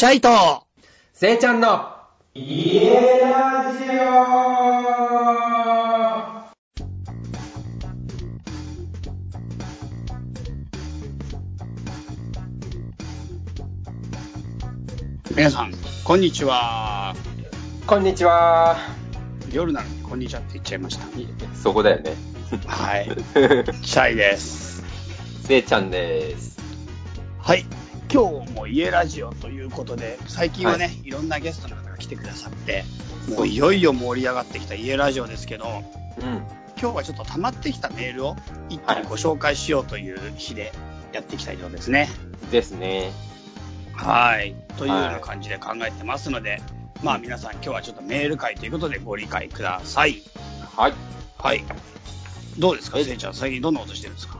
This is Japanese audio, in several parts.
シャイと、せいちゃんの家ラジオ皆さん、こんにちは。こんにちは。夜なのにこんにちはって言っちゃいました。そこだよね。はい。シャイです。せいちゃんです。はい。今日も家ラジオということで、最近はね、い、ろんなゲストの方が来てくださって、もういよいよ盛り上がってきた家ラジオですけど、うん。今日はちょっと溜まってきたメールを一気にご紹介しようという日でやっていきたいと思いますね。ですね。はい。というような感じで考えてますので、まあ皆さん今日はちょっとメール会ということでご理解ください。はい。はい。どうですか、えせいちゃん、最近どんなことしてるんですか？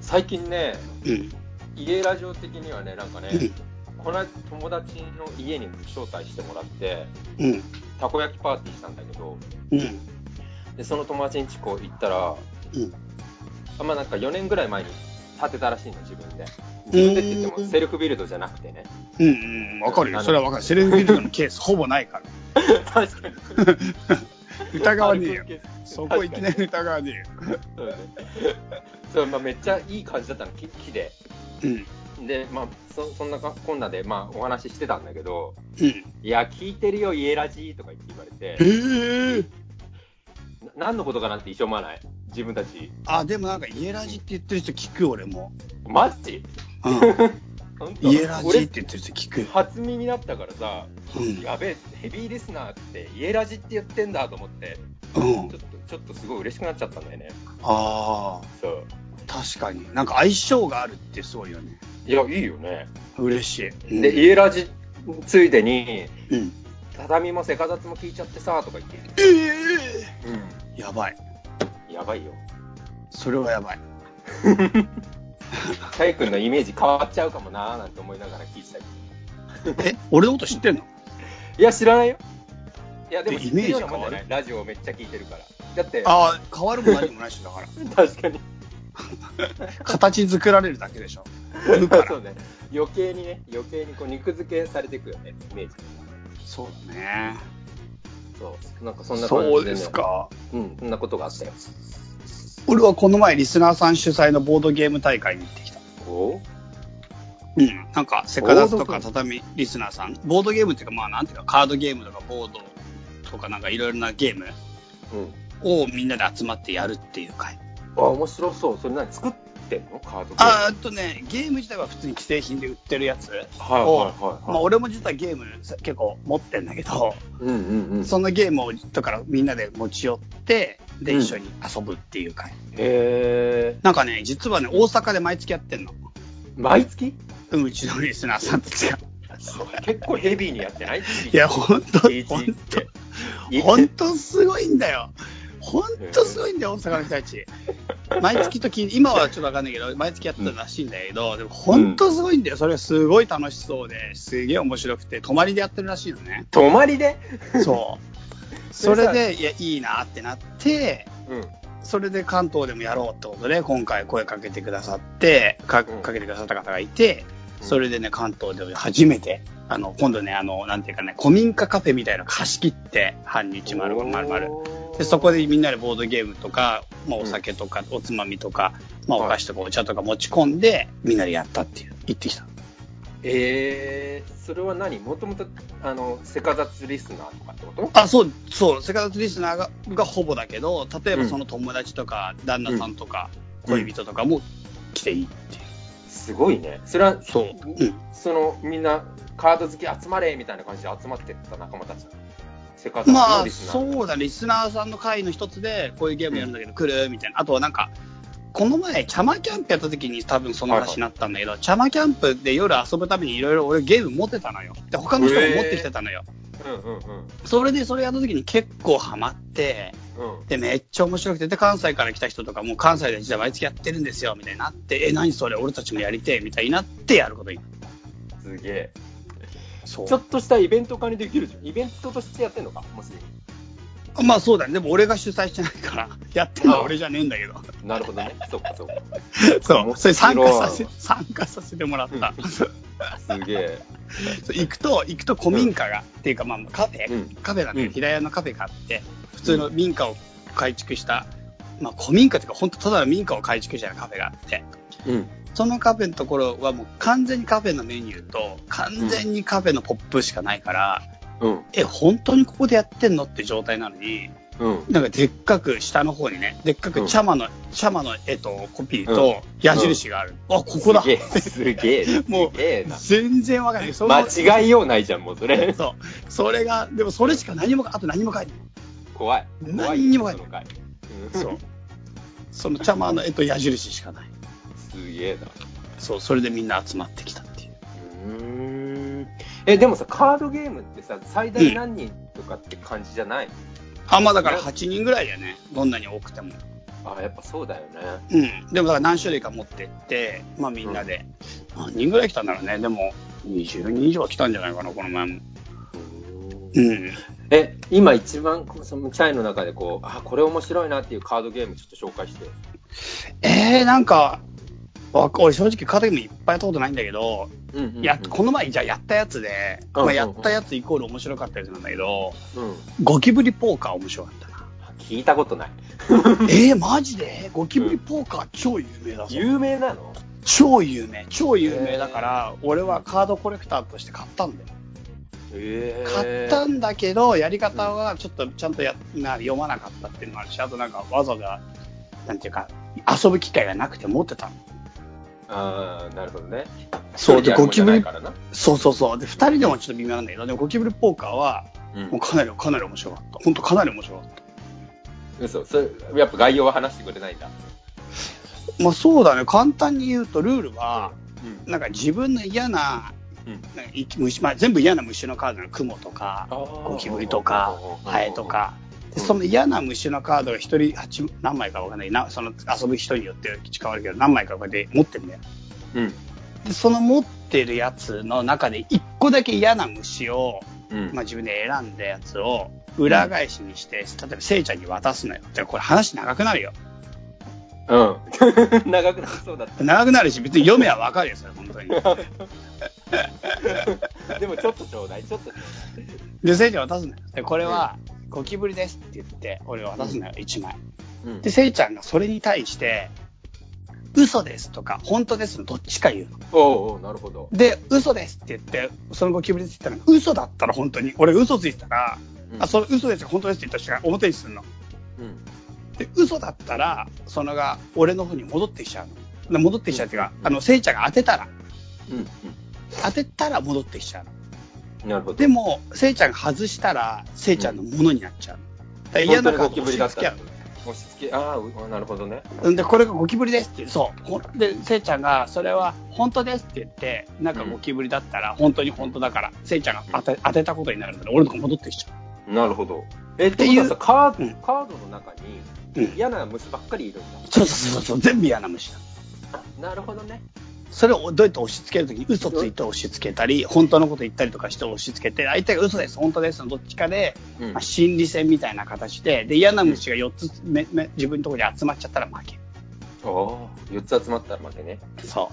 最近ね、うん。家ラジオ的にはね、なんかね、うん。この間友達の家に招待してもらって、うん。たこ焼きパーティーしたんだけど、うん。で、その友達ん家こう行ったら、うん。あまあなんか4年ぐらい前に建てたらしいの、自分で。自分でって言ってうんもセルフビルドじゃなくてね。うん。うん。わかるよ。それはわかる。セルフビルドのケースほぼないから。確かに。疑わねえよ。よ そこいきなり疑わねえよ。そうね。そう、まあ、めっちゃいい感じだったの、木木で。うん。で、まあ、そそんなかこんなで、まあ、お話ししてたんだけど、うん。いや、聞いてるよ、家ラジとか言って言われへて、え。な何のことかなって一生思わない？自分たち。あ、でもなんか家ラジって言ってる人聞く、俺も。マジ？うん。ラジって言ってる人聞く。初耳だったからさ、うん。やべえ、ヘビーリスナーって家ラジって言ってんだと思って、うんちょっ。と、ちょっとすごい嬉しくなっちゃったんだよね。ああ。そう。確かに。なんか相性があるってすごいよね。いや、いいよね。嬉しい。で、家ラジついでに、うん。畳もセカザツも聞いちゃってさ、とか言って。えうえやばい。ん。やばいよ。それはやばい。チャイ君のイメージ変わっちゃうかもなーなんて思いながら聞いてたけど。え、俺のこと知ってんの？いや、知らないよ。いや、でもイメージ変わる？ラジオをめっちゃ聞いてるから。だって、ああ、変わるも何もないしだから。確かに。形作られるだけでしょ。そうね。余計にね、余計にこう肉付けされていくよね、イメージ。そうだね。そう。なんかそんな感じで、ね。そうです。か。うん、そんなことがあったよ。俺はこの前リスナーさん主催のボードゲーム大会に行ってきた。お？うん。なんか、セカダツとか畳リスナーさん。ボードゲームっていうか、まあなんていうか、カードゲームとかボードとかなんかいろいろなゲームうん。をみんなで集まってやるっていう会。あ、面白そう。それ何作ってんの？カードゲーム。あーっとね、ゲーム自体は普通に既製品で売ってるやつはいを、はいはい、はい。まあ俺も実はゲーム結構持ってんだけど、うんうんうん。そのゲームをだからみんなで持ち寄って、で、うん一緒に遊ぶっていう会。へなんかね、実はね、大阪で毎月やってんの。ー。毎月？うんうちのリスナーさんたちが。結構ヘビーにやってない？いや、ほんと、月ほん一とって、ほんとすごいんだよ。ほんとすごいんだよ、大阪の人たち。毎月とき、今はちょっとわかんないけど、毎月やってたらしいんだけど、でもほんとすごいんだよ。それがすごい楽しそうで、すげえ面白くて、泊まりでやってるらしいのね。泊まりで？そう。それで、いや、いいなってなって、うん。それで関東でもやろうってことで、今回声かけてくださって、かうんかけてくださった方がいて、それでね、関東で初めて、あの、今度ね、あの、なんていうかね、古民家カフェみたいなの貸し切って、半日丸々丸々。で、そこでみんなでボードゲームとか、まあ、お酒とか、おつまみとか、まあ、お菓子とかお茶とか持ち込んで、みんなでやったっていう、行ってきた。えー、それは何？もともと、あの、セカザツリスナーとかってこと？あ、そう、そう、セカダツリスナーががほぼだけど、例えばその友達とか、旦那さんとか、うん恋人とかも来ていいっていう。すごいね。それは、そう。うん。その、みんな、カード好き集まれみたいな感じで集まってった仲間たち。セカザツまあ、のリスナー。そうだ、リスナーさんの会の一つで、こういうゲームやるんだけど、来るみたいな。あとはなんか、この前、チャマキャンプやった時に多分その話になったんだけど、チャマキャンプで夜遊ぶためにいろいろ俺ゲーム持ってたのよ。で、他の人も持ってきてたのよ。うんうんうん。それでそれやった時に結構ハマって、うん。で、めっちゃ面白くて、で、関西から来た人とかも、関西で実は毎月やってるんですよ、みたいになって、え、何それ、俺たちもやりてえ、みたいになってやることになった。すげえ。ちょっとしたイベント化にできるじゃん。イベントとしてやってんのかもうすでに。まあそうだね。でも俺が主催してないから、やってるのは俺じゃねえんだけど。なるほどね。そっかそっか。そう。それ参加させ面、参加させてもらった。すげえ。行くと、行くと古民家が、っていうかまあカフェ、うんカフェなんだけ平屋のカフェがあって、普通の民家を改築した、まあ古民家っていうか、本当ただの民家を改築したカフェがあって、うん。そのカフェのところはもう完全にカフェのメニューと、完全にカフェのポップしかないから、うん。え、本当にここでやってんのって状態なのに、うん。なんかでっかく下の方にね、でっかく茶間の、茶間の絵とコピーうんと矢印がある。あ、ここだすげえ、すげえ、もう。全然わかんない。間違いようないじゃん、もうそれ。そう。それが、でもそれしか何も、あと何も書いてない。怖い。怖い何にも書いてその回そう。その茶間の絵と矢印しかない。すげえな。そう、それでみんな集まってきたっていう。うーん。え、でもさ、カードゲームってさ、最大何人とかって感じじゃない、あ、まあだから8人ぐらいだよね。どんなに多くても。あ、やっぱそうだよね。うん。でもだから何種類か持ってって、まあみんなで、何人ぐらい来たんだろうね。でも、20人以上は来たんじゃないかな、この前も。うん。え、今一番、そのチャイの中でこう、あ、これ面白いなっていうカードゲームちょっと紹介して。えー、なんか、わ俺正直カードゲームいっぱいやったことないんだけど、うんうんうんやこの前じゃあやったやつで、うんまあ、やったやつイコール面白かったやつなんだけど、うん。ゴキブリポーカー面白かったな。聞いたことない。えー、マジで？ゴキブリポーカー超有名だぞ。有名なの？超有名。超有名だから、俺はカードコレクターとして買ったんだよ。え買ったんだけど、やり方はちょっとちゃんとやな読まなかったっていうのもあるし、あとなんかわざわざ、なんていうか、遊ぶ機会がなくて持ってたの。ああ、なるほどね。そうでゴからな。そうそうそう。で、二人でもちょっと微妙なんだけど、でもゴキブリポーカーは、うんもうかなり、かなり面白かった。本当かなり面白かった。嘘。それ、やっぱ概要は話してくれないんだ。まあそうだね。簡単に言うと、ルールは、うん。なんか自分の嫌な、虫、まあ全部嫌な虫のカードのクモとか、ゴキブリとか、ハエと。か、でその嫌な虫のカードが一人八何枚かわかんないな、その遊ぶ人によって変わるけど、何枚かこうやって持ってるんだよ。うん。で、その持ってるやつの中で一個だけ嫌な虫を、うん。まあ自分で選んだやつを裏返しにして、例えばせいちゃんに渡すのよ。じゃあこれ話長くなるよ。うん。長くなりそうだっ長くなるし、別に読めばわかるよ、それ、本当に。た。でもちょっとちょうだい、ちょっと。で、せいちゃん渡すのよ。で、これは、ゴキブリですって言って、俺は渡すのよ、1枚。うんで、せいちゃんがそれに対して、嘘ですとか、本当ですのどっちか言うの。おうおうなるほど。で、嘘ですって言って、そのゴキブリって言ったら、嘘だったら本当に、俺嘘ついてたら、うんあ、それ嘘です本当ですって言った人が表にするの。うん。で、嘘だったら、そのが俺の方に戻ってきちゃうの。で戻ってきちゃうっていうか、うんあの、せいちゃんが当てたら、うん。当てたら戻ってきちゃうの。うん。なるほど。でも、せいちゃんが外したら、せいちゃんのものになっちゃうの。だから嫌なカードゴキブリだったら押し付け合う。押し付け、ああう、なるほどね。んで、これがゴキブリですって、そう。で、せいちゃんが、それは本当ですって言って、なんかゴキブリだったら、本当に本当だから、せいちゃんが当て当てたことになるから、俺のとこ戻ってきちゃなるほど。え、っていうさ、カード、うんカードの中に。嫌な虫ばっかりいるんだ。そうそうそうそう、全部嫌な虫だ。なるほどね。それをどうやって押し付けるときに嘘ついて押し付けたり、本当のこと言ったりとかして押し付けて、相手が嘘です、本当ですのどっちかで、うんまあ、心理戦みたいな形で、で、嫌な虫が4つめめ自分のところに集まっちゃったら負け。おお4つ集まったら負けね。そ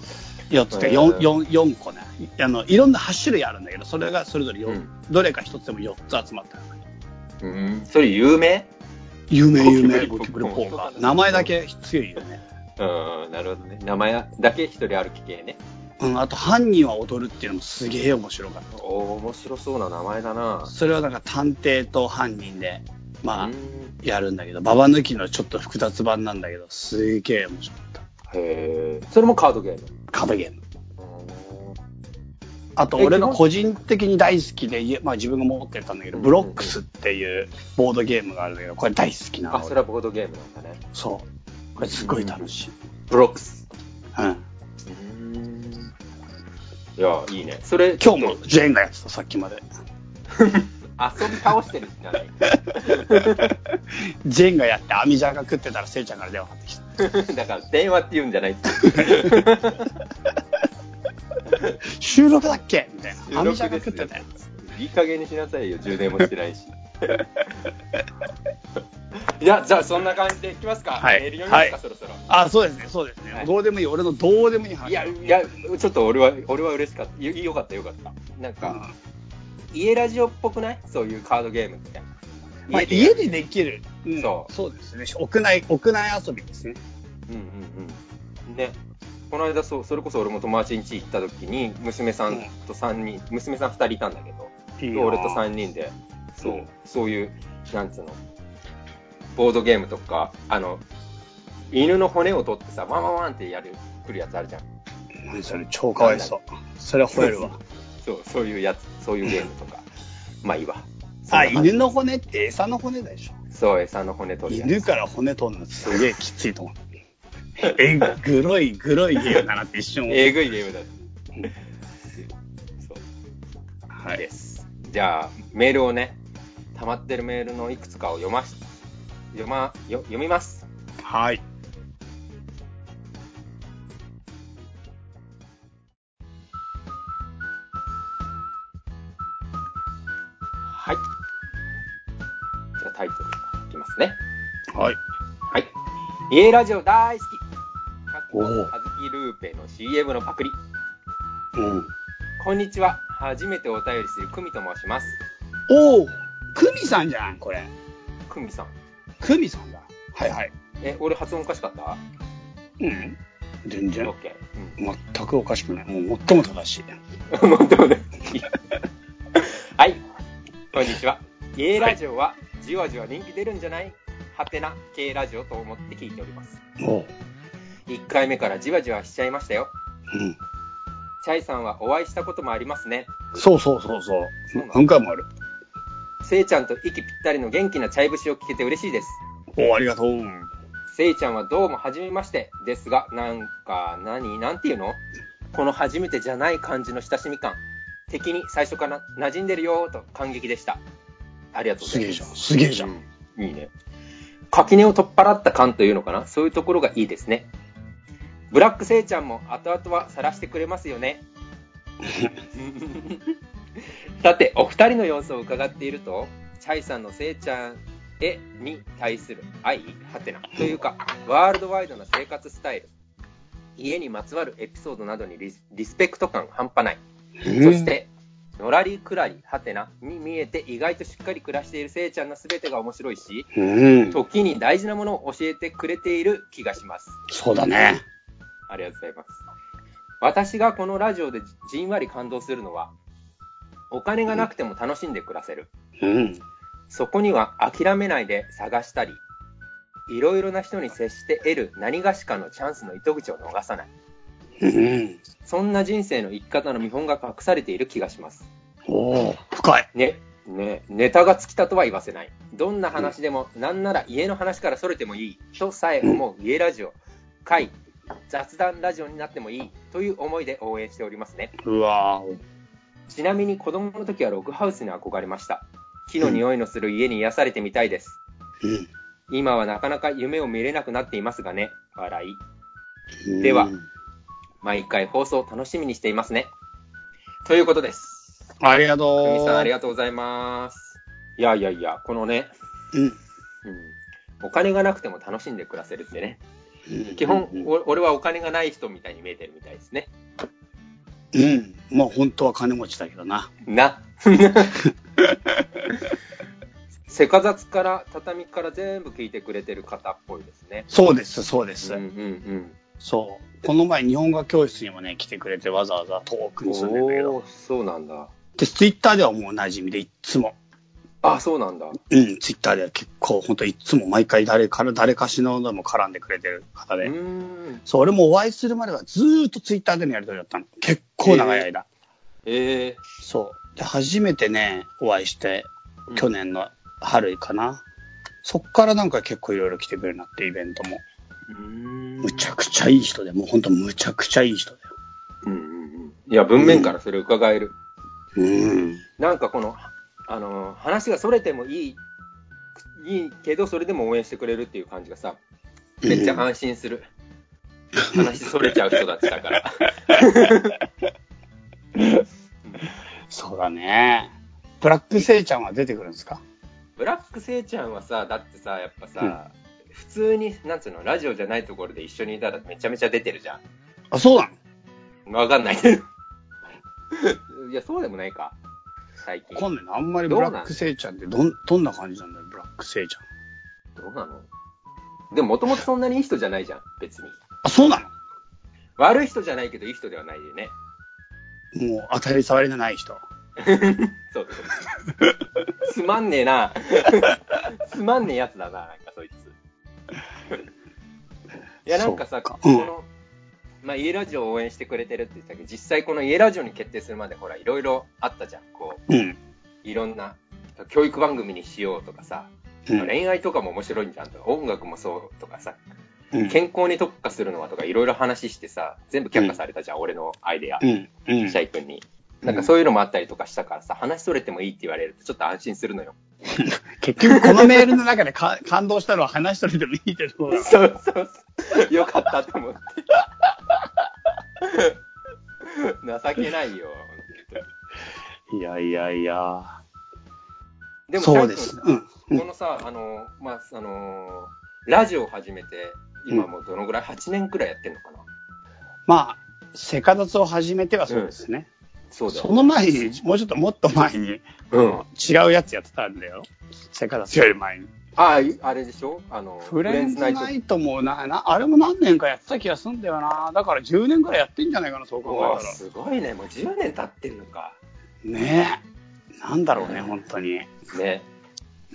う。4つってへ 4, ー 4, 4個ね。あの、いろんな8種類あるんだけど、それがそれぞれ4、うんどれか1つでも4つ集まったら負け。うん。それ有名？有名有名、ゴキブリゴキブリポーカー。名前だけ強いよね。うん、なるほどね。名前だけ一人歩き系ね。うん、あと犯人は踊るっていうのもすげえ面白かった。おお面白そうな名前だな。それはなんか探偵と犯人で、まあ、うんやるんだけど、ババ抜きのちょっと複雑版なんだけど、すげえ面白かった。へえ。それもカードゲーム？カードゲーム。うんあと、え俺の個人的に大好きで、まあ自分が持ってたんだけど、うんブロックスっていうボードゲームがあるんだけど、これ大好きなの。あ、それはボードゲームなんだね。そう。これすごい楽しい。ブロックス。うん。うん。いや、いいね。それ、今日もジェーンがやってた、さっきまで。遊び倒してるじゃない？ジェーンがやって、アミジャーが食ってたら、せいちゃんから電話かかってきた。だから、電話って言うんじゃないって。収録だっけ？みたい収な。アミジャーが食ってたよ。いい加減にしなさいよ、充電もしてないし。いや、じゃあそんな感じでいきますか。はいメール読みますか、はいそろそろ。あ、そうですね、そうですね。はいどうでもいい。俺のどうでもいい話。いや、いや、ちょっと俺は、俺は嬉しかった。よよかった、よかった。なんか、家ラジオっぽくない？そういうカードゲームって。まあ、や家でできる。うんそうそうですね。屋内、屋内遊びですね。うんうんうん。ね。この間そう、それこそ俺も友達ん家行った時に、娘さんと3人、娘さん2人いたんだけど、俺と3人で、そう、うんそういう、なんつうの、ボードゲームとか、あの、犬の骨を取ってさ、ワンワンワンってやる、来るやつあるじゃん。何それ、超かわいそう。それは吠えるわ。そう、そういうやつ、そういうゲームとか。まあいいわ。あ、犬の骨って餌の骨でしょ。そう、餌の骨取るやつ。犬から骨取るのすげえきついと思う。え、グロい、グロいゲームだなって一瞬思う。えぐいゲームだ。そう。はいで。す。じゃあ、メールをね、溜まってるメールのいくつかを読まし、読ま、よ読みます。はい。はい。じゃあタイトルいきますね。はい。はい。家ラジオ大好き。おうはずきルーペの CM のパクリ。うん。こんにちは。初めてお便りする久美と申します。おおクミさんじゃん、これ。久美さん。クミさんだ。はいはい。え、俺発音おかしかった？うん。全然オッ。ケー。うん。全くおかしくない。もう最も正しい。もうどうではい。こんにちは。家ラジオはじわじわ人気出るんじゃない？はてな系ラジオと思って聞いております。おう。1回目からじわじわしちゃいましたよ。うん。チャイさんはお会いしたこともありますね。そうそうそうそう何回もある。せいちゃんと息ぴったりの元気なチャイ節を聞けて嬉しいです。おありがとう。せいちゃんはどうも初めましてですが、なんか、何なんていうの？この初めてじゃない感じの親しみ感。敵に最初から馴染んでるよーと感激でした。ありがとうございます。すげえじゃん。すげえじゃんいいね。垣根を取っ払った感というのかな？そういうところがいいですね。ブラックせいちゃんも後々は晒してくれますよね。さて、お二人の様子を伺っていると、チャイさんのせいちゃんへに対する愛はてなというか、ワールドワイドな生活スタイル、家にまつわるエピソードなどにリスペクト感半端ない。そして、のらりくらりはてなに見えて意外としっかり暮らしているせいちゃんの全てが面白いし、うん。時に大事なものを教えてくれている気がします。そうだね。ありがとうございます。私がこのラジオでじんわり感動するのは、お金がなくても楽しんで暮らせる。うん。そこには諦めないで探したり、いろいろな人に接して得る何がしかのチャンスの糸口を逃さない。うん。そんな人生の生き方の見本が隠されている気がします。おお深い。ね、ね、ネタが尽きたとは言わせない。どんな話でも、なんなら家の話からそれてもいい、とさえ思う家ラジオ、会、雑談ラジオになってもいい、という思いで応援しておりますね。うわーちなみに子供の時はログハウスに憧れました。木の匂いのする家に癒されてみたいです。うん。今はなかなか夢を見れなくなっていますがね。笑い。ではうん毎回放送楽しみにしていますね。ということです。ありがとう。ふみさんありがとうございます。いやいやいや、このね、うん。うん、お金がなくても楽しんで暮らせるってね。うん基本、俺はお金がない人みたいに見えてるみたいですね。うん。まあ本当は金持ちだけどな。な。せかざつから畳から全部聞いてくれてる方っぽいですね。そうです、そうです。うんうんそう。この前日本語教室にもね、来てくれてわざわざ遠くうん。に住んでんだけど。そうなんだ。で、ツイッターではもうお馴染みでいっつも。あ、そうなんだ。うん、ツイッターでは結構、本当いっつも毎回誰から、誰かしらでも絡んでくれてる方で。うーん。そう、俺もお会いするまではずーっとツイッターでのやりとりだったの。結構長い間。ええそう。で、初めてね、お会いして、うん去年の春かな。そっからなんか結構いろいろ来てくれるなって、イベントも。うーん。むちゃくちゃいい人で、もうほんとむちゃくちゃいい人だよ。うんうんうん。いや、文面からそれ伺える。うん。なんかこの、あの、話がそれてもいい、いいけど、それでも応援してくれるっていう感じがさ、めっちゃ安心する。話それちゃう人たちだから。そうだね。ブラックセイちゃんは出てくるんですか？ブラックせいちゃんはさ、だってさ、やっぱさ、普通に、なんつうの、ラジオじゃないところで一緒にいたらめちゃめちゃ出てるじゃあ、そうな。わかんない。いや、そうでもないか。最近。わかんないな。あんまりブラックセイちゃんってどん、どんな感じなんだよ、ブラックセイちゃん。どうなの？でももともとそんなにいい人じゃないじゃん、別に。あ、そうな悪い人じゃないけどいい人ではないよね。のもう当たり障りのない人。そうそう。つまんねえな。つまんねえやつだな、なんかそいつ。いや、なんかさ、この、まあ、家ラジオを応援してくれてるって言ったけど、実際この家ラジオに決定するまで、ほら、いろいろあったじゃん。こう、うん。いろんな、教育番組にしようとかさ、うん。恋愛とかも面白いんじゃんとか、音楽もそうとかさ、うん。健康に特化するのはとか、いろいろ話してさ、全部却下されたじゃん、俺のアイデア。うん。うん。シャイ君に。なんかそういうのもあったりとかしたからさ、話それてもいいって言われるとちょっと安心するのよ。結局、このメールの中でか感動したのは話しとれてもいいってところだ そうそうそう。よかったと思って。情けないよ。いやいやいや。でも、そうです。うん。君このさ、あの、まあ、あの、ラジオを始めて、今もうどのぐらい ?8 年くらいやってんのかな？まあ、セカダツを始めてはそうですね。そうだよ、その前に、もうちょっともっと前に、うん。違うやつやってたんだよ。セカダツより前に。あ、あれでしょ？あの、フレンズナイトもな、な、あれも何年かやってた気がすんだよな。だから10年くらいやってんじゃないかな、そう考えたら。すごいね。もう10年経ってるのか。ねえ。なんだろうね、本当に。ね。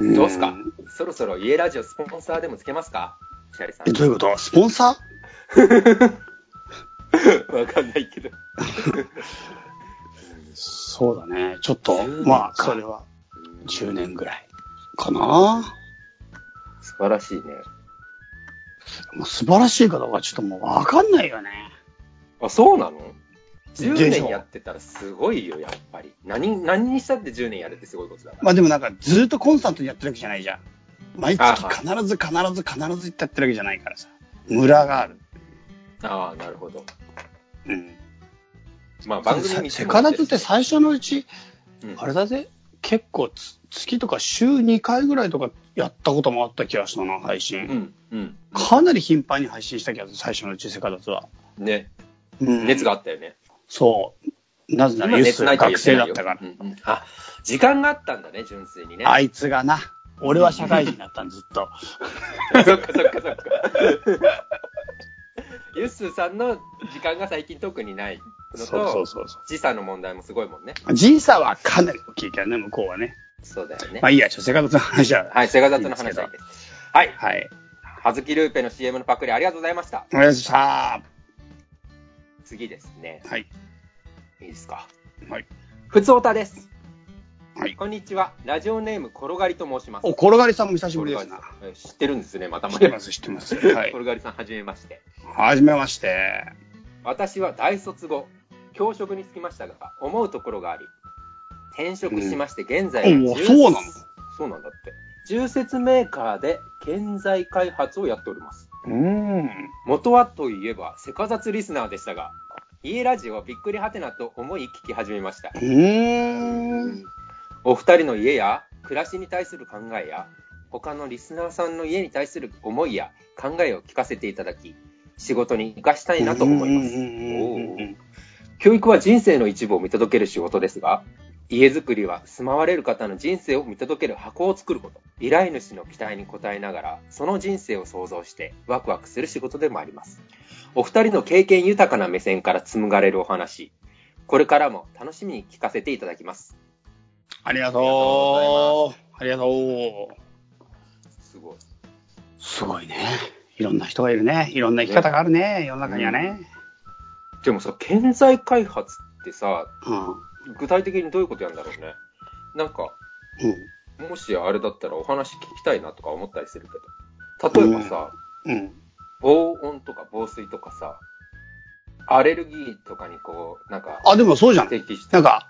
んどうすか？そろそろ家ラジオスポンサーでもつけますか？シャリさんえ、。どういうこと？スポンサ わかんないけど。ーそうだね。ちょっと10年、かまあ、それは10年ぐらいかな。素晴らしいね。もう素晴らしいかどうかちょっともうわかんないよね。あ、そうなの ?10 でしょ年やってたらすごいよ、やっぱり。何、何にしたって10年やるってすごいことだから。まあでもなんかずっとコンスタントにやってるわけじゃないじゃん。毎あ月必ず必ず必ずってやってるわけじゃないからさ。ムラがある。ああ、なるほど。うん。まあ番組セカダツって最初のうち、うんあれだぜ、結構つ月とか週2回ぐらいとかやったこともあった気がしたな、配信。うん、うん。かなり頻繁に配信した気がする、最初のうちセカダツは。ね。うん熱があったよね。そう。なぜなら今ユース学生だったから。うんうんあ、時間があったんだね、純粋にね。あいつがな。俺は社会人だったん、ずっと。そっかそっかそっか。ユッスーさんの時間が最近特にないのそうそうと、そうそ時差の問題もすごいもんね。う。時差はかなり大きいからね、向こうはね。そうだよねま。あいいや、ちょっとセカダツの話は。はい、セガダツの話だけ。はい。はい。はずきルーペの CM のパクリありがとうございました。お疲れ様でした。次ですね。はい。いいですか。はい。ふつおたです。はい。こんにちは。ラジオネーム、転がりと申します。お、転がりさんも久しぶりですな。知ってるんですね、またま知ってます、知ってます。はい。転がりさん、はじめまして。はじめまして。私は大卒後、教職に就きましたが、思うところがあり、転職しまして、現在はうんお重そうなのそうなんだって。重説メーカーで建材開発をやっております。うーん。元はといえば、セカザツリスナーでしたが、家ラジオはびっくりはてなと思い聞き始めましたう。ーん。お二人の家や暮らしに対する考えや、他のリスナーさんの家に対する思いや考えを聞かせていただき、仕事に生かしたいなと思います。教育は人生の一部を見届ける仕事ですが、家づくりは住まわれる方の人生を見届ける箱を作ること。依頼主の期待に応えながら、その人生を想像してワクワクする仕事でもあります。お二人の経験豊かな目線から紡がれるお話、これからも楽しみに聞かせていただきます。ありがとう。ありがとう。すごい。すごいね。いろんな人がいるね。いろんな生き方があるね。世の中にはね。でもさ、建材開発ってさ、うん。具体的にどういうことやるんだろうね。なんか、うん。もしあれだったらお話聞きたいなとか思ったりするけど。例えばさ、うん。防音とか防水とかさ、アレルギーとかにこう、なんか、あ、でもそうじゃん。なんか、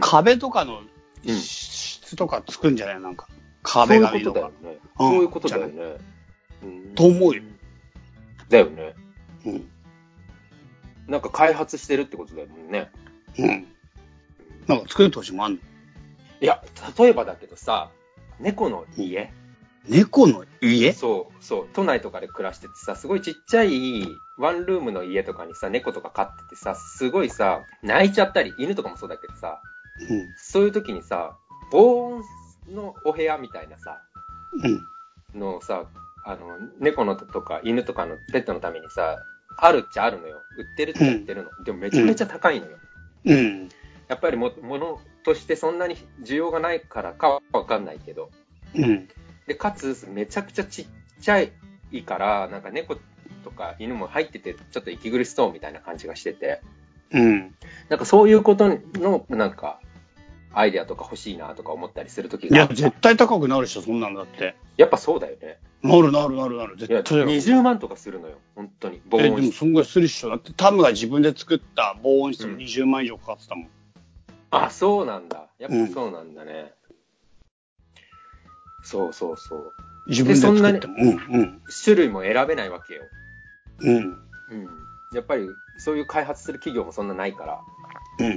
壁とかのうん質とかつくんじゃない？なんか。そう壁いうことだよ紙とか。ね。うんそういうことだよね。うんと思うよ。だよね。うん。なんか開発してるってことだよね。うん。なんか作る土地もあんの？いや、例えばだけどさ、猫の家猫の家？そう、そう、都内とかで暮らしててさ、すごいちっちゃいワンルームの家とかにさ、猫とか飼っててさ、すごいさ、泣いちゃったり、犬とかもそうだけどさ、うん。そういう時にさ、防音のお部屋みたいなさ、うん。のをさ、あの、猫のとか犬とかのペットのためにさ、あるっちゃあるのよ。売ってるっちゃ売ってるの。でもめちゃめちゃ高いのよ。うん。やっぱりも、ものとしてそんなに需要がないからかはわかんないけど。うん。で、かつ、めちゃくちゃちっちゃいから、なんか猫とか犬も入ってて、ちょっと息苦しそうみたいな感じがしてて。うん。なんかそういうことの、なんか、アイデアとか欲しいなとか思ったりするときいや、があった絶対高くなるでしょ、そんなんだって。やっぱそうだよね。なるなるなるなる。絶対だよ。20万とかするのよ。本当に。防え、で音室。もそんぐらいするっしょ。だってタムが自分で作った防音室もうん20万以上かかってたもん。あ、そうなんだ。やっぱそうなんだね。そうそうそう。自分で作っても。うん、種類も選べないわけよ。うん。うん。うん。やっぱり、そういう開発する企業もそんなないから。うん。うん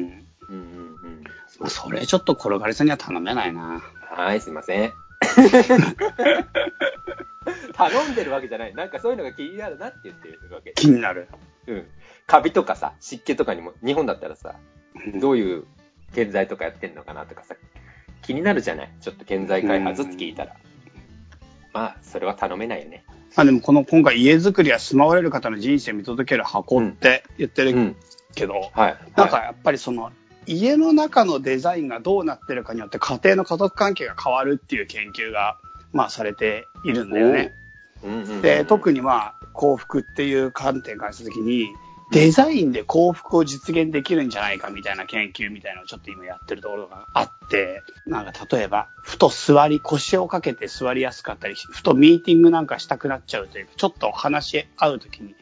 うんうん。まあそれちょっと転がりさんには頼めないな。はい、すいません。頼んでるわけじゃない。なんかそういうのが気になるなって言ってるわけ。気になる。うん。カビとかさ、湿気とかにも、日本だったらさ、うんどういう建材とかやってんのかなとかさ、気になるじゃない？ちょっと建材開発って聞いたら。まあ、それは頼めないよね。まあでもこの今回家づくりや住まわれる方の人生見届ける箱って言ってるうん。けど、はい。なんかやっぱりその家の中のデザインがどうなってるかによって家庭の家族関係が変わるっていう研究がまあされているんだよね。で、特にまあ幸福っていう観点からしたときに、デザインで幸福を実現できるんじゃないかみたいな研究みたいなのをちょっと今やってるところがあって、なんか例えば、ふと座り、腰をかけて座りやすかったり、ふとミーティングなんかしたくなっちゃうというか、ちょっと話し合うときに、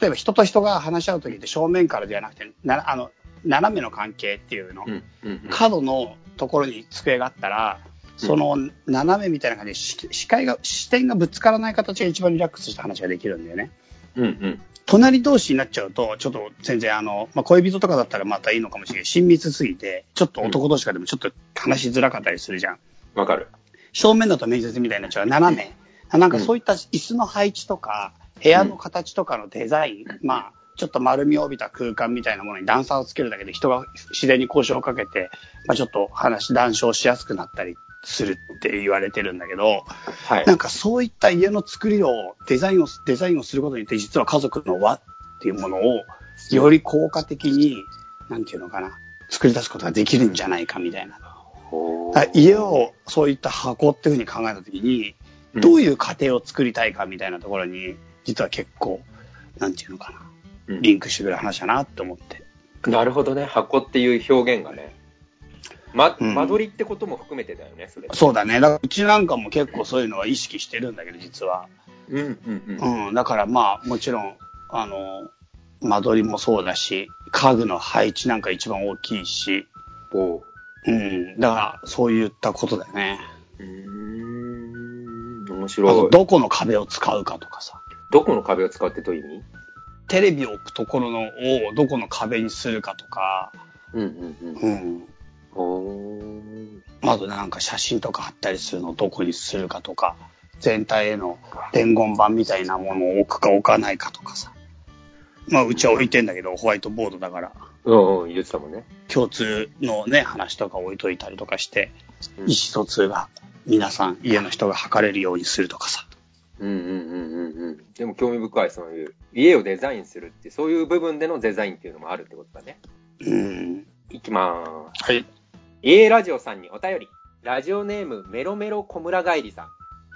例えば人と人が話し合うときって正面からではなくて、なあの、斜めの関係っていうの、うんうんうん角のところに机があったら、その斜めみたいな感じで視視界が、視点がぶつからない形が一番リラックスした話ができるんだよね。うんうん。隣同士になっちゃうと、ちょっと全然あの、まあ、恋人とかだったらまたいいのかもしれない。親密すぎて、ちょっと男同士がでもちょっと話しづらかったりするじゃん。わかる。正面だと面接みたいになっちゃう。斜め。なんかそういった椅子の配置とか、部屋の形とかのデザイン、まあ、ちょっと丸みを帯びた空間みたいなものに段差をつけるだけで人が自然に交渉をかけて、まあ、ちょっと話、談笑しやすくなったりするって言われてるんだけど、はいな。んかそういった家の作りを、デザインを、デザインをすることによって、実は家族の輪っていうものを、より効果的に、なんていうのかな、作り出すことができるんじゃないかみたいな。家を、そういった箱っていうふうに考えたときに、どういう家庭を作りたいかみたいなところに、実は結構、なんていうのかな、うんリンクしてくる話だなって思って。なるほどね。箱っていう表現がね。ま、うん間取りってことも含めてだよね、それ。そうだね。だからうちなんかも結構そういうのは意識してるんだけど、実は。うんうんうん。うん、だからまあ、もちろん、あの、間取りもそうだし、家具の配置なんか一番大きいし、おううん、だからそういったことだよね。うーん。面あ白い。とどこの壁を使うかとかさ。どこの壁を使うってどういう意味？テレビを置くところのをどこの壁にするかとか、うんうんうん。うん。おーあとなんか写真とか貼ったりするのをどこにするかとか、全体への伝言板みたいなものを置くか置かないかとかさ。まあうちは置いてんだけど、ホワイトボードだから、うんうん、言ってたもんね。共通のね、話とか置いといたりとかして、うん意思疎通が皆さん、家の人が測れるようにするとかさ。うんうんうんうんうん。でも興味深い、そういう、家をデザインするって、そういう部分でのデザインっていうのもあるってことだね。うん。いきまーす。はい。家ラジオさんにお便り。ラジオネーム、メロメロ小村帰りさ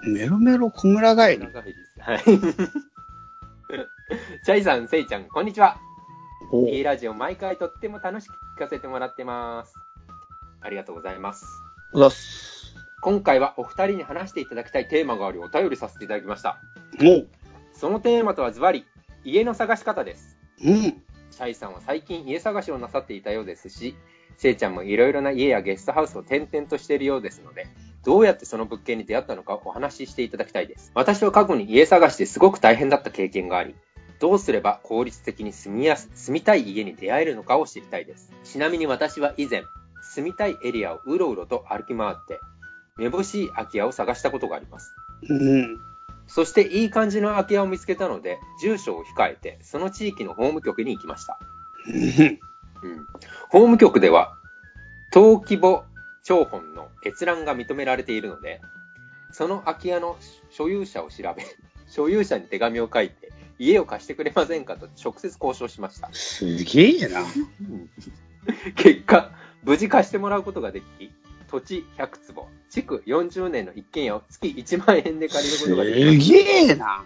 ん。メロメロ小村帰り。はい。チャイさん、セイちゃん、こんにちは。お家ラジオ毎回とっても楽しく聞かせてもらってます。ありがとうございます。おざっす。今回はお二人に話していただきたいテーマがありお便りさせていただきました。おそのテーマとはズバリ、家の探し方です。うん。シャイさんは最近家探しをなさっていたようですし、せいちゃんもいろいろな家やゲストハウスを転々としているようですので、どうやってその物件に出会ったのかお話ししていただきたいです。私は過去に家探しですごく大変だった経験があり、どうすれば効率的に住みやす、住みたい家に出会えるのかを知りたいです。ちなみに私は以前、住みたいエリアをうろうろと歩き回って、めぼしい空き家を探したことがあります。うん。そしていい感じの空き家を見つけたので、住所を控えて、その地域の法務局に行きました。うん。うん。法務局では、登記簿帳本の閲覧が認められているので、その空き家の所有者を調べ、所有者に手紙を書いて、家を貸してくれませんかと直接交渉しました。すげえな。結果、無事貸してもらうことができ、土地100坪、築40年の一軒家を月1万円で借りることができましすげえな。た。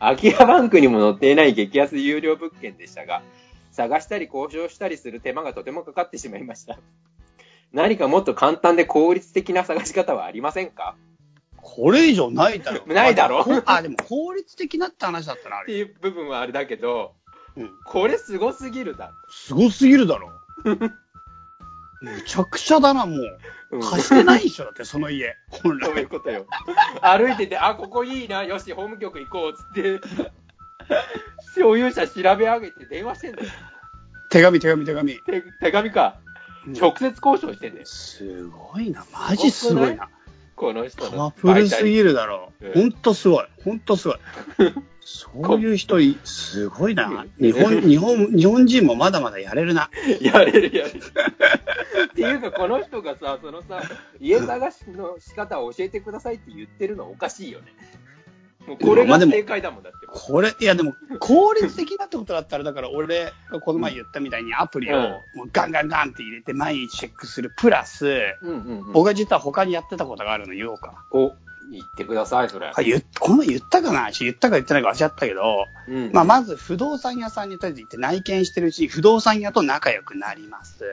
空き家バンクにも載っていない激安有料物件でしたが、探したり交渉したりする手間がとてもかかってしまいました。何かもっと簡単で効率的な探し方はありませんか？これ以上ないだろ。ないだろ？あでも効率的なって話だったらあれ。っていう部分はあれだけど、うん。これすごすぎるだすごすぎるだろ。むちゃくちゃだな、もう。ろ。貸してないでしょ、だってその家。本そういう来。ことよ。歩いてて、あ、ここいいな、よし、法務局行こう、つって、所有者調べ上げて電話してんだよ。手紙、手紙、手紙。手手紙か。直接交渉してんだよ。すごいな。マジすごいな。この人パワのフルすぎるだろうん。ほんとすごい。ほんとすごい。そういう人い、すごいな。日本、日本、日本人もまだまだやれるな。やれるやれる。っていうか、この人がさ、そのさ、家探しの仕方を教えてくださいって言ってるのおかしいよね。もうこれが正解だもんだって。これ、いやでも、効率的なってことだったら、だから俺がこの前言ったみたいにアプリをうんもうガンガンガンって入れて毎日チェックするプラス、うんうんうん。僕が実は他にやってたことがあるの言おうか。お、言ってください、それ。あ言っこの言ったかな？言ったか言ってないか忘れちゃったけど、うんまあまず不動産屋さんにとりあえず行って内見してるうちに不動産屋と仲良くなります。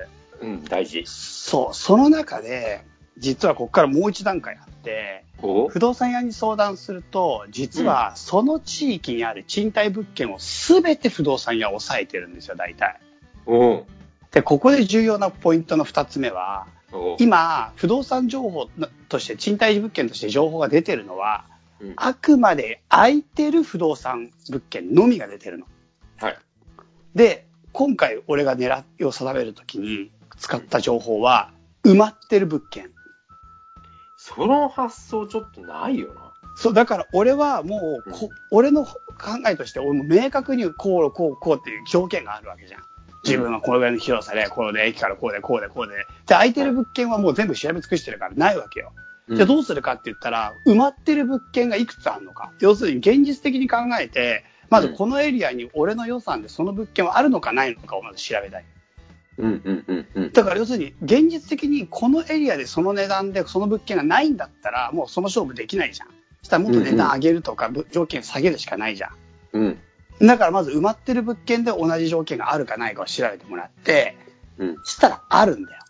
うん、大事。そう、その中で、実はここからもう一段階あって、お？不動産屋に相談すると、実はその地域にある賃貸物件を全て不動産屋は抑えてるんですよ、大体。おで、ここで重要なポイントの二つ目は、お今、不動産情報として、賃貸物件として情報が出てるのは、うんあくまで空いてる不動産物件のみが出てるの。はい。で、今回俺が狙いを定めるときに使った情報は、埋まってる物件。その発想ちょっとないよな。そう、だから俺はもうこ、俺の考えとして、俺も明確にこう、こう、こうっていう条件があるわけじゃん。自分はこのぐらいの広さで、こうで、駅からこうで、こうで、こうで。で、空いてる物件はもう全部調べ尽くしてるからないわけよ。じゃあどうするかって言ったら、埋まってる物件がいくつあるのか。要するに現実的に考えて、まずこのエリアに俺の予算でその物件はあるのかないのかをまず調べたい。だから要するに現実的にこのエリアでその値段でその物件がないんだったらもうその勝負できないじゃん。そしたらもっと値段上げるとか、ぶ条件下げるしかないじゃん。うん。だからまず埋まってる物件で同じ条件があるかないかを調べてもらって、うん。したらあるんだよ。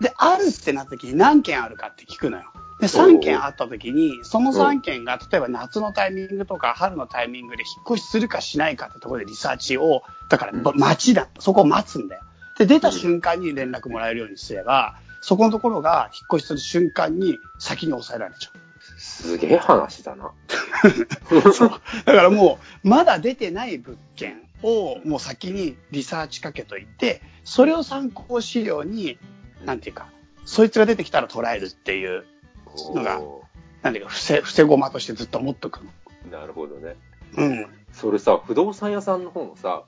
で、あるってなった時に何件あるかって聞くのよ。で、3件あった時に、その3件が例えば夏のタイミングとか春のタイミングで引っ越しするかしないかってところでリサーチを、だからば待ちだ。そこを待つんだよ。で、出た瞬間に連絡もらえるようにすれば、そこのところが引っ越しする瞬間に先に抑えられちゃう。すげえ話だな。そう。だからもう、まだ出てない物件をもう先にリサーチかけといて、それを参考資料に、なんていうか、そいつが出てきたら捉えるっていう、のがおなんていうか、伏せ、伏せ駒としてずっと持っとくの。ーなるほどね。うん。それさ、不動産屋さんの方もさ、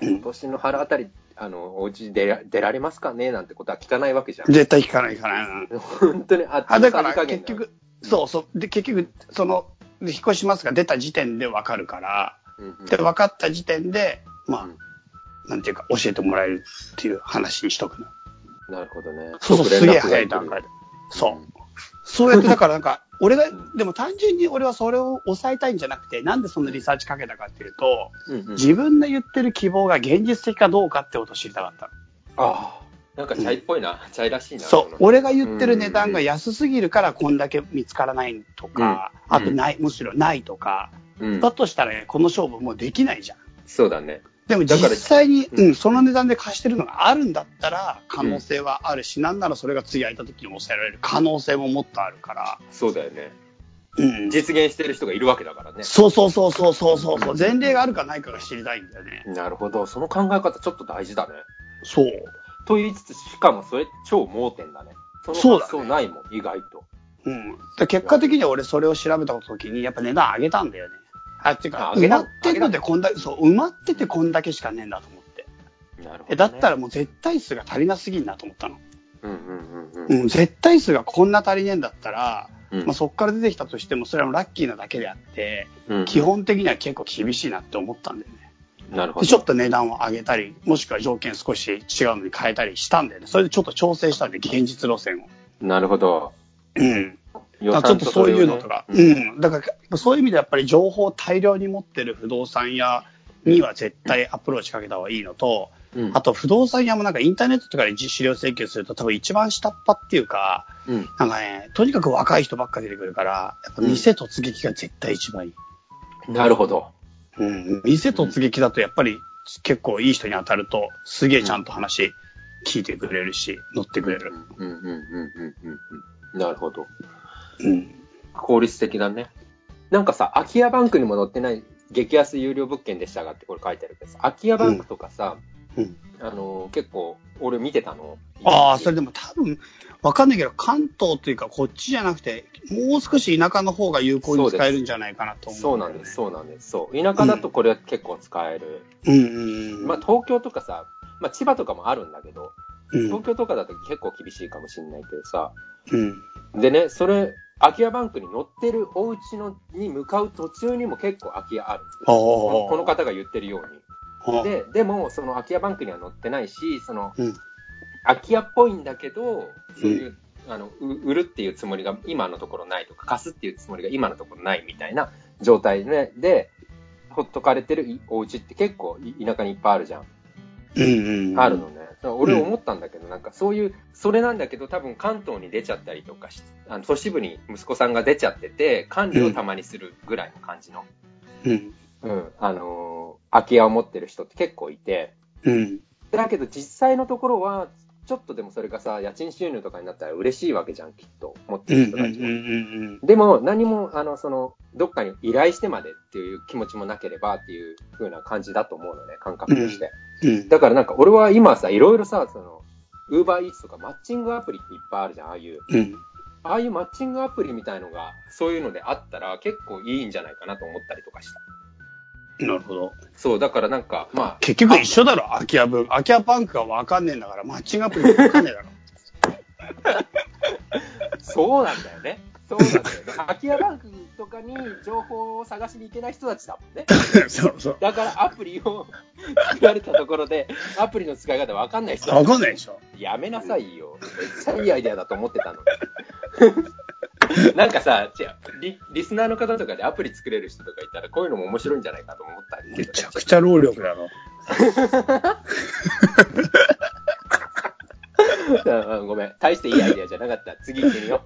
うん今年の春あたり、あの、お家出ら出られますかね？なんてことは聞かないわけじゃん。絶対聞かない、聞かない。うん本当にあっちあ、だから結局、そうそう。で、結局、その、で引っ越しますが出た時点でわかるから、うんうんで、分かった時点で、まうんあ、なんていうか、教えてもらえるっていう話にしとくの。なるほどね。そうそう、即すげえ早い段階で。そう。そうやって、だからなんか、俺が、でも単純に俺はそれを抑えたいんじゃなくて、なんでそんなリサーチかけたかっていうと、うんうん自分の言ってる希望が現実的かどうかってことを知りたかったの。ああ、なんかチャイっぽいな。チャイらしいな。そうの。俺が言ってる値段が安すぎるからこんだけ見つからないとか、うんあとない、むしろないとか、うんだとしたらね、この勝負もうできないじゃん。そうだね。でも実際に、うんうん、その値段で貸してるのがあるんだったら、可能性はあるし、なんならそれが次空いた時に抑えられる可能性ももっとあるから、そうだよね。うん。実現してる人がいるわけだからね。そうそうそうそうそうそう前例があるかないかが知りたいんだよね。なるほど。その考え方ちょっと大事だね。そう。と言いつつ、しかもそれ超盲点だね。そのそうないもん、意外と。うん。で結果的には俺それを調べた時に、やっぱ値段上げたんだよね。あ、っていうか、埋まってるのでこんだけ、そう、埋まっててこんだけしかねえんだと思って。なるほど、ね。えだったらもう絶対数が足りなすぎんなと思ったの。うんうんうんうん。うん、絶対数がこんな足りねえんだったら、うんまあ、そこから出てきたとしても、それはラッキーなだけであって、うん基本的には結構厳しいなって思ったんだよね。なるほど。でちょっと値段を上げたり、もしくは条件少し違うのに変えたりしたんだよね。それでちょっと調整したんで、現実路線を。なるほど。うん。ちょっとそういうのとか、うん。だから、そういう意味でやっぱり情報を大量に持ってる不動産屋には絶対アプローチかけた方がいいのと、うんあと不動産屋もなんかインターネットとかで資料請求すると多分一番下っ端っていうか、うん。なんかね、とにかく若い人ばっか出てくるから、やっぱ店突撃が絶対一番いい。なるほど。うん。店突撃だとやっぱり結構いい人に当たると、すげえちゃんと話聞いてくれるし、乗ってくれる。うんうんうんうんうんうん。なるほど。うん。効率的だね。なんかさ、空き家バンクにも載ってない激安有料物件でしたがってこれ書いてあるけどさ、空き家バンクとかさ、うん。あのー結構俺見てたの？ああ、それでも多分、わかんないけど、関東というかこっちじゃなくて、もう少し田舎の方が有効に使えるんじゃないかなと思う、そうなんです、。そうなんです。そう。田舎だとこれは結構使える。うんうんうん。まあ東京とかさ、まあ千葉とかもあるんだけど、うん東京とかだと結構厳しいかもしれないけどさ、うん。でね、それ、空き家バンクに乗ってるお家のに向かう途中にも結構空き家ある。ああ。このこの方が言ってるように。で、でも、その空き家バンクには載ってないし、その、うん。空き家っぽいんだけど、そういう、あの、う売るっていうつもりが今のところないとか、貸すっていうつもりが今のところないみたいな状態で、で、ほっとかれてるお家って結構い田舎にいっぱいあるじゃん。うんうん。あるのね。俺思ったんだけど、なんかそういう、それなんだけど多分関東に出ちゃったりとかし、あの都市部に息子さんが出ちゃってて、管理をたまにするぐらいの感じの、うん。うん、あのー空き家を持ってる人って結構いて、うん。だけど実際のところは、ちょっとでもそれがさ、家賃収入とかになったら嬉しいわけじゃん、きっと。持ってうん。うん。る人たちも。うん。でも、何も、あの、その、どっかに依頼してまでっていう気持ちもなければっていう風な感じだと思うのね、感覚として。うん。だからなんか俺は今さ、いろいろさ、その、ウーバーイーツとかマッチングアプリっていっぱいあるじゃん、ああいう。うん。ああいうマッチングアプリみたいのが、そういうのであったら結構いいんじゃないかなと思ったりとかした。なるほど。そう、だからなんか、まあ、結局一緒だろ、空き家分。空き家バンクがわかんねえんだから、マッチングアプリもわかんねえだろ。そうなんだよね。そうなんだよね。空き家バンクとかに情報を探しに行けない人たちだもんね。そうそう。だからアプリを作られたところで、アプリの使い方わかんない人わかんないでしょ。やめなさいよ。めっちゃいいアイデアだと思ってたのに。なんかさ、リ、リスナーの方とかでアプリ作れる人とかいたら、こういうのも面白いんじゃないかと思ったけど、めちゃくちゃ労力だろ。うんうんごめん。大していいアイデアじゃなかった。次行ってみよ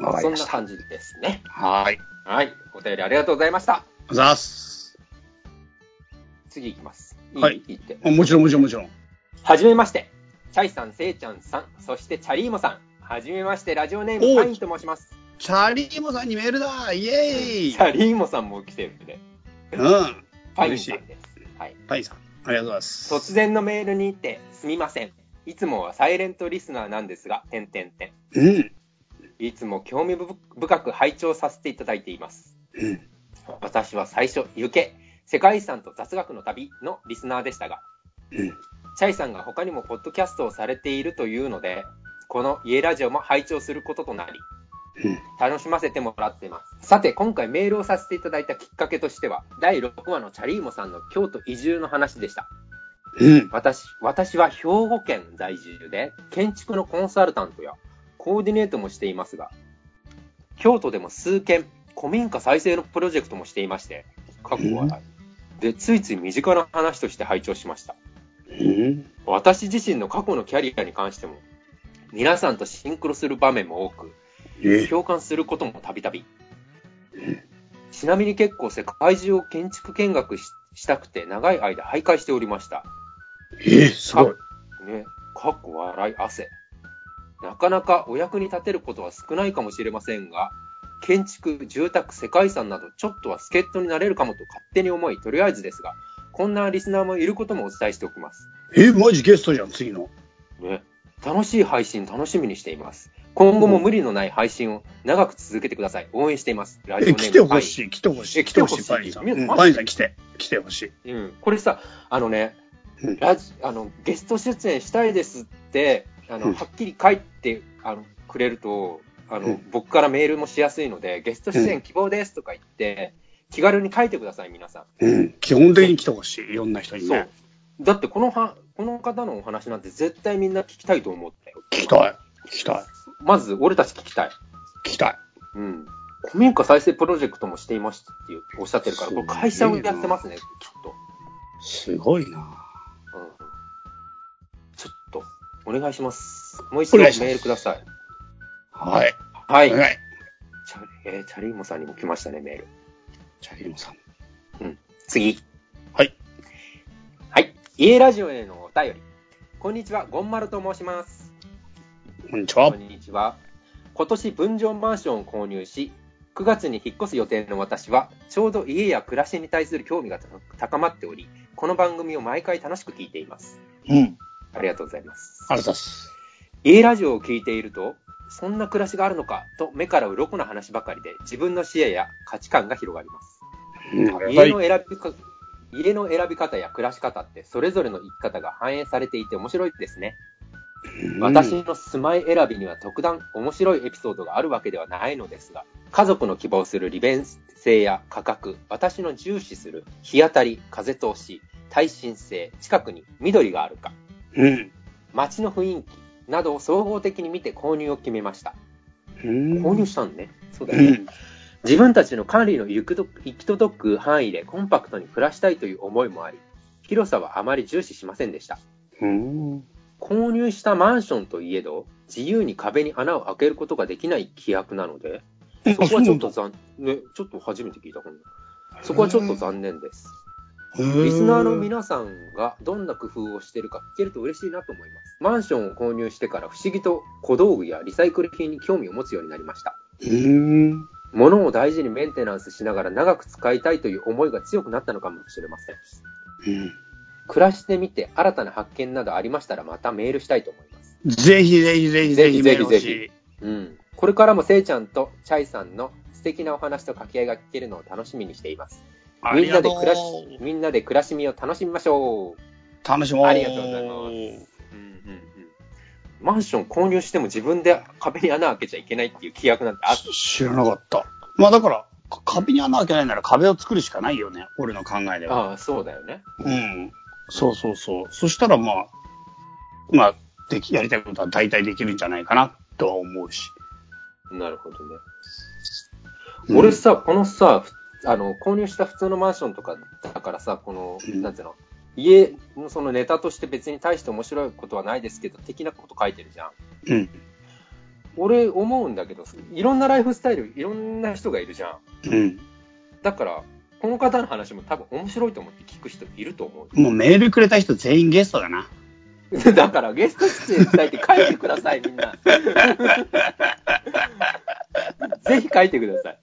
う。そんな感じですね。はーい。はい。お便りありがとうございました。あざーす。次行きます。いいはい言って。もちろんもちろんもちろん。はじめまして。チャイさん、せいちゃんさん、そしてチャリーモさん。はじめまして、ラジオネーム、パインと申します。チャリーモさんにメールだイエーイチャリーモさんも来てるんで。うん。パインさん。です。はい。パイさん、ありがとうございます。突然のメールにてすみません。いつもはサイレントリスナーなんですが、点々点。うん。いつも興味深く拝聴させていただいています。うん。私は最初、行け、世界遺産と雑学の旅のリスナーでしたが、うん。チャイさんが他にもポッドキャストをされているというので、この家ラジオも拝聴することとなり、うん。楽しませてもらっています。さて、今回メールをさせていただいたきっかけとしては、第6話のチャリーモさんの京都移住の話でした。うん。私、私は兵庫県在住で、建築のコンサルタントやコーディネートもしていますが、京都でも数件、古民家再生のプロジェクトもしていまして、過去笑い。で、ついつい身近な話として拝聴しました。うん。私自身の過去のキャリアに関しても、皆さんとシンクロする場面も多く、え共感することもたびたび。ちなみに結構世界中を建築見学ししたくて長い間徘徊しておりました。えすごい。ね、かっこ笑い汗。なかなかお役に立てることは少ないかもしれませんが、建築、住宅、世界遺産などちょっとは助っ人になれるかもと勝手に思い、とりあえずですが、こんなリスナーもいることもお伝えしておきます。えマジゲストじゃん、次の。ね、楽しい配信楽しみにしています。今後も無理のない配信を長く続けてください。応援しています。ラジオえ、ネーム来てほしい、来てほしい。え来てほしいバニーさん。みうんバニーさん来て、来てほしい。うん、これさ、あのね、うんラジあのゲスト出演したいですって、あのうんはっきり書いてあのくれるとあの、うん僕からメールもしやすいので、ゲスト出演希望ですとか言って、気軽に書いてください、皆さうん。基本的に来てほしい。いろんな人ん。にねそう。。だってこのは、この方のお話なんて絶対みんな聞きたいと思って。聞きたい。聞きたい。まず、俺たち聞きたい。聞きたい。うん。古民家再生プロジェクトもしていましたっていうおっしゃってるから、これ会社をやってますね、きっと。すごいなうんちょっと、お願いします。もう一度メールください。はい。はい。お願い。チャえーチャリーモさんにも来ましたね、メール。チャリーモさん。次。はい。はい。家ラジオへのお便り。こんにちは、ゴンマルと申します。こんにちはこ。んにちは。今年分譲マンションを購入し、9月に引っ越す予定の私は、ちょうど家や暮らしに対する興味が高まっており、この番組を毎回楽しく聞いています。うん。ありがとうございます。ありがとうございます。家ラジオを聞いていると、そんな暮らしがあるのかと目から鱗な話ばかりで自分の視野や価値観が広がります。うん、家。の選びか家の選び方や暮らし方ってそれぞれの生き方が反映されていて面白いですね。うん私の住まい選びには特段面白いエピソードがあるわけではないのですが、家族の希望する利便性や価格、私の重視する日当たり、風通し、耐震性、近くに緑があるか、うん。街の雰囲気などを総合的に見て購入を決めました。うん。購入したんね。そうだよね。うん。自分たちの管理の行くと行き届く範囲でコンパクトに暮らしたいという思いもあり、広さはあまり重視しませんでした。うん。購入したマンションといえど、自由に壁に穴を開けることができない規約なので、そこはちょっと残、ね、ちょっと初めて聞いたこんな。そこはちょっと残念です。リスナーの皆さんがどんな工夫をしているか聞けると嬉しいなと思います。マンションを購入してから不思議と小道具やリサイクル品に興味を持つようになりました。うん。物を大事にメンテナンスしながら長く使いたいという思いが強くなったのかもしれません。うん。暮らしてみて新たな発見などありましたらまたメールしたいと思います。ぜひぜひぜひぜひぜひぜひうん。これからもせいちゃんとチャイさんの素敵なお話と掛け合いが聞けるのを楽しみにしています。みんなで暮らし、みんなで暮らしみを楽しみましょう。楽しもう。ありがとうございます。マンション購入しても自分で壁に穴開けちゃいけないっていう規約なんてあ。知らなかった。まあだから、か壁に穴開けないなら壁を作るしかないよね。俺の考えでは。ああ、そうだよね。うん。そうそうそう。そしたらまあ、まあ、でき、やりたいことは大体できるんじゃないかなとは思うし。なるほどね。うん俺さ、このさ、ふあの、購入した普通のマンションとかだからさ、この、うんなんていうの、家のそのネタとして別に大して面白いことはないですけど、的なこと書いてるじゃん。うん。俺思うんだけど、いろんなライフスタイル、いろんな人がいるじゃん。うん。だから、この方の話も多分面白いと思って聞く人いると思う。もうメールくれた人全員ゲストだな。だからゲスト出演したいって書いてください、みんな。ぜひ書いてください。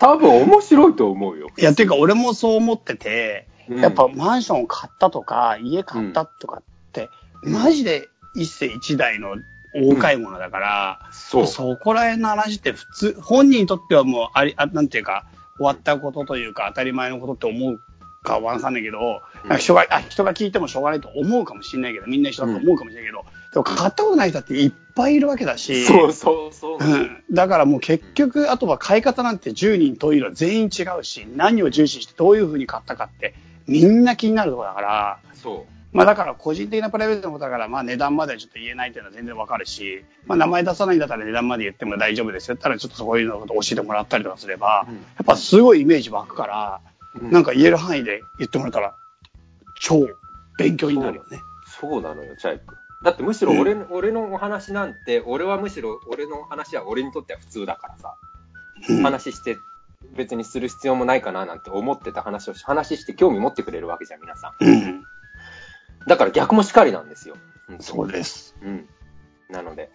多分面白いと思うよ。いや、ていうか俺もそう思ってて、うんやっぱマンションを買ったとか、家買ったとかって、マジで一世一代の大買い物だから、そう。そこら辺の話って普通、本人にとってはもう、あり、あなんていうか、終わったことというか、当たり前のことって思うかわかんないけど、人が、あ、人が聞いてもしょうがないと思うかもしれないけど、みんな一緒だと思うかもしれないけど、でも買ったことない人っていっぱいいるわけだし、そうそうそう。うん。だからもう結局、あとは買い方なんて10人というのは全員違うし、何を重視してどういう風に買ったかって、みんな気になるところだから、そまあだから個人的なプライベートのことだから、まあ値段まではちょっと言えないっていうのは全然わかるし、まあ名前出さないんだったら値段まで言っても大丈夫ですよって言ったらちょっとそういうのを教えてもらったりとかすれば、うんやっぱすごいイメージ湧くから、う。なんか言える範囲で言ってもらえたら、超勉強になるよね。そうなのよ、チャイ君。だってむしろ俺,、俺のお話なんて、俺はむしろ俺の話は俺にとっては普通だからさ、うん話して別にする必要もないかななんて思ってた話をし、話して興味持ってくれるわけじゃん、皆さん。うん。だから逆もしかりなんですよ。うんそうです。うん。なので、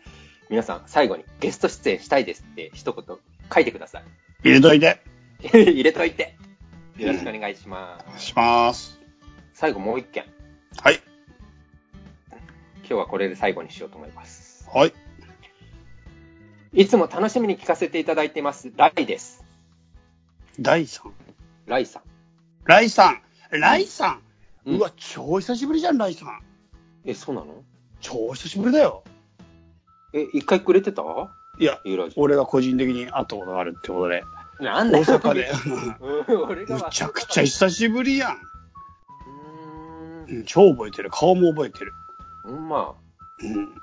皆さん最後にゲスト出演したいですって一言書いてください。入れといて。入れといて。よろしくお願いします。お願いします。最後もう一件。はい。今日はこれで最後にしようと思います。はい。いつも楽しみに聞かせていただいてます。ライです。第3。ライさん。ライさん。ライさん。うんうわ、超久しぶりじゃん、ライさん。え、そうなの？超久しぶりだよ。え、一回くれてた？いや、ユーラジ俺が個人的に会ったことがあるってことで。大なんだよ阪で。う ん俺がむちゃくちゃ久しぶりやん。うーん。うん超覚えてる。顔も覚えてる。ほんま、うん。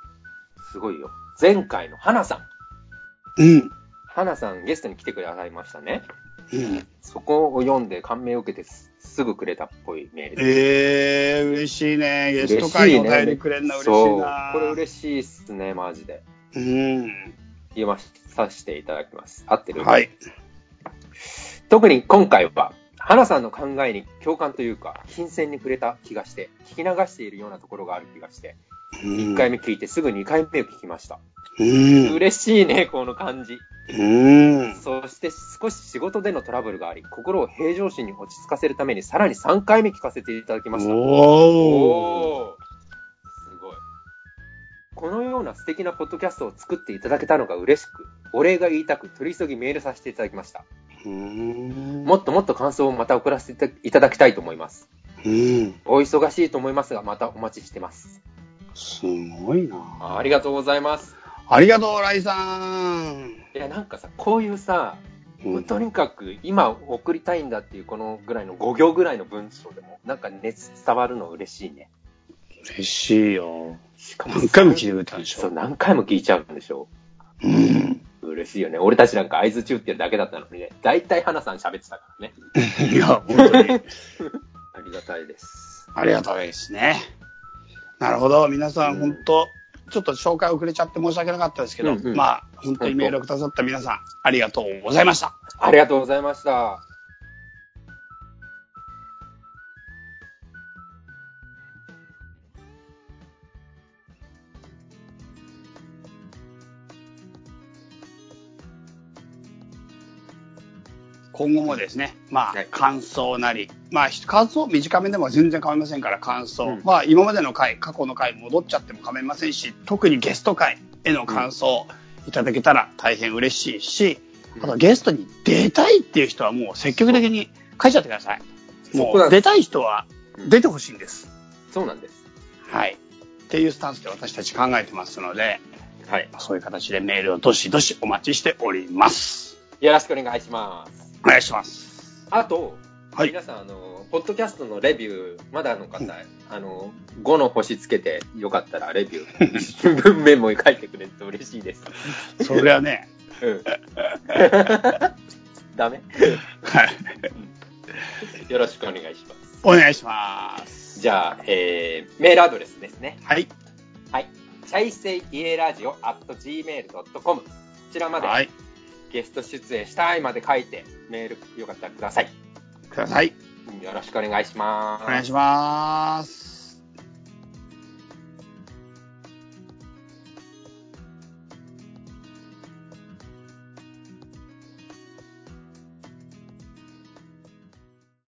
すごいよ。前回の花さん。うん。花さんゲストに来てくださいましたね。うん。そこを読んで感銘を受けてすすぐくれたっぽいメールです。えー、嬉しいね。ゲスト会にお便りくれんの嬉しいな。そう。これ嬉しいっすね、マジで。うん。言わさせていただきます。合ってる？はい。特に今回は、花さんの考えに共感というか、新鮮に触れた気がして、聞き流しているようなところがある気がして、1回目聞いてすぐ2回目を聞きました。うん。嬉しいね、この感じ。うん。そして少し仕事でのトラブルがあり、心を平常心に落ち着かせるためにさらに3回目聞かせていただきました。おーすごい。このような素敵なポッドキャストを作っていただけたのが嬉しく、お礼が言いたく取り急ぎメールさせていただきました。うん。もっともっと感想をまた送らせていただきたいと思います。うん。お忙しいと思いますが、またお待ちしてます。すごいな。ありがとうございます。ありがとう、ライさん。いや、なんかさ、こういうさ、もうとにかく今送りたいんだっていうこのぐらいの5行ぐらいの文章でも、なんか熱伝わるの嬉しいね。嬉しいよ。しか何回も聞いてくれたんでしそう、ょ。何回も聞いちゃうんでしょうん。嬉しいよね。俺たちなんか合図中ってるだけだったのにね。大体花さん喋ってたからね。いや、本当に。ありがたいです。ありがたいですね。なるほど。皆さん、うん本当ちょっと紹介遅れちゃって申し訳なかったですけど、うんうんまあ、本当にメールをくださった皆さん、ありがとうございました。ありがとうございました。今後もですね、まあはい、感想なり、まあ、感想短めでも全然構いませんから、感想。うんまあ、今までの回、過去の回戻っちゃっても構いませんし、特にゲスト回への感想いただけたら大変嬉しいし、あとゲストに出たいっていう人はもう積極的に書いちゃってください。もう、出たい人は出てほしいんです。そうなんです。はい。っていうスタンスで私たち考えてますので、はい。そういう形でメールをどしどしお待ちしております。よろしくお願いします。お願いします。あと、はい皆さん、あの、ポッドキャストのレビュー、まだの方、あの、5の星つけて、よかったらレビュー、文面も書いてくれると嬉しいです。それはね、うん。ダメ？はい。よろしくお願いします。お願いします。じゃあ、えー、メールアドレスですね。はい。はい。チャイセイイエラジオ at gmail.com こちらまで、はい。ゲスト出演したいまで書いて、メールよかったらください。ください。よろしくお願いします。お願いします。